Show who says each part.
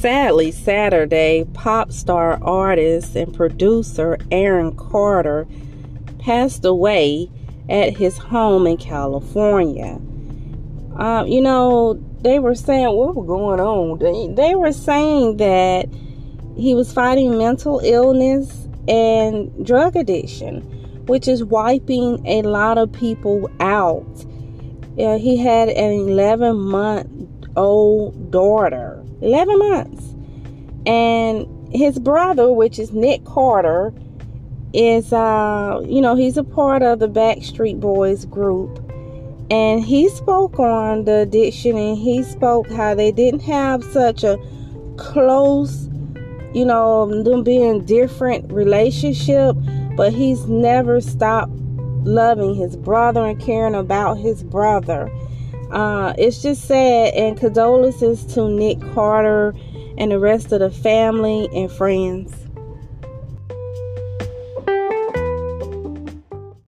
Speaker 1: Sadly, Saturday, pop star artist and producer Aaron Carter passed away at his home in California. Uh, you know, they were saying what was going on. They, they were saying that he was fighting mental illness and drug addiction, which is wiping a lot of people out. Uh, he had an 11 month old daughter, 11 months. And his brother, which is Nick Carter, is, uh, you know, he's a part of the Backstreet Boys group. And he spoke on the addiction and he spoke how they didn't have such a close, you know, them being different relationship, but he's never stopped loving his brother and caring about his brother. Uh, it's just sad and condolences to Nick Carter and the rest of the family and friends.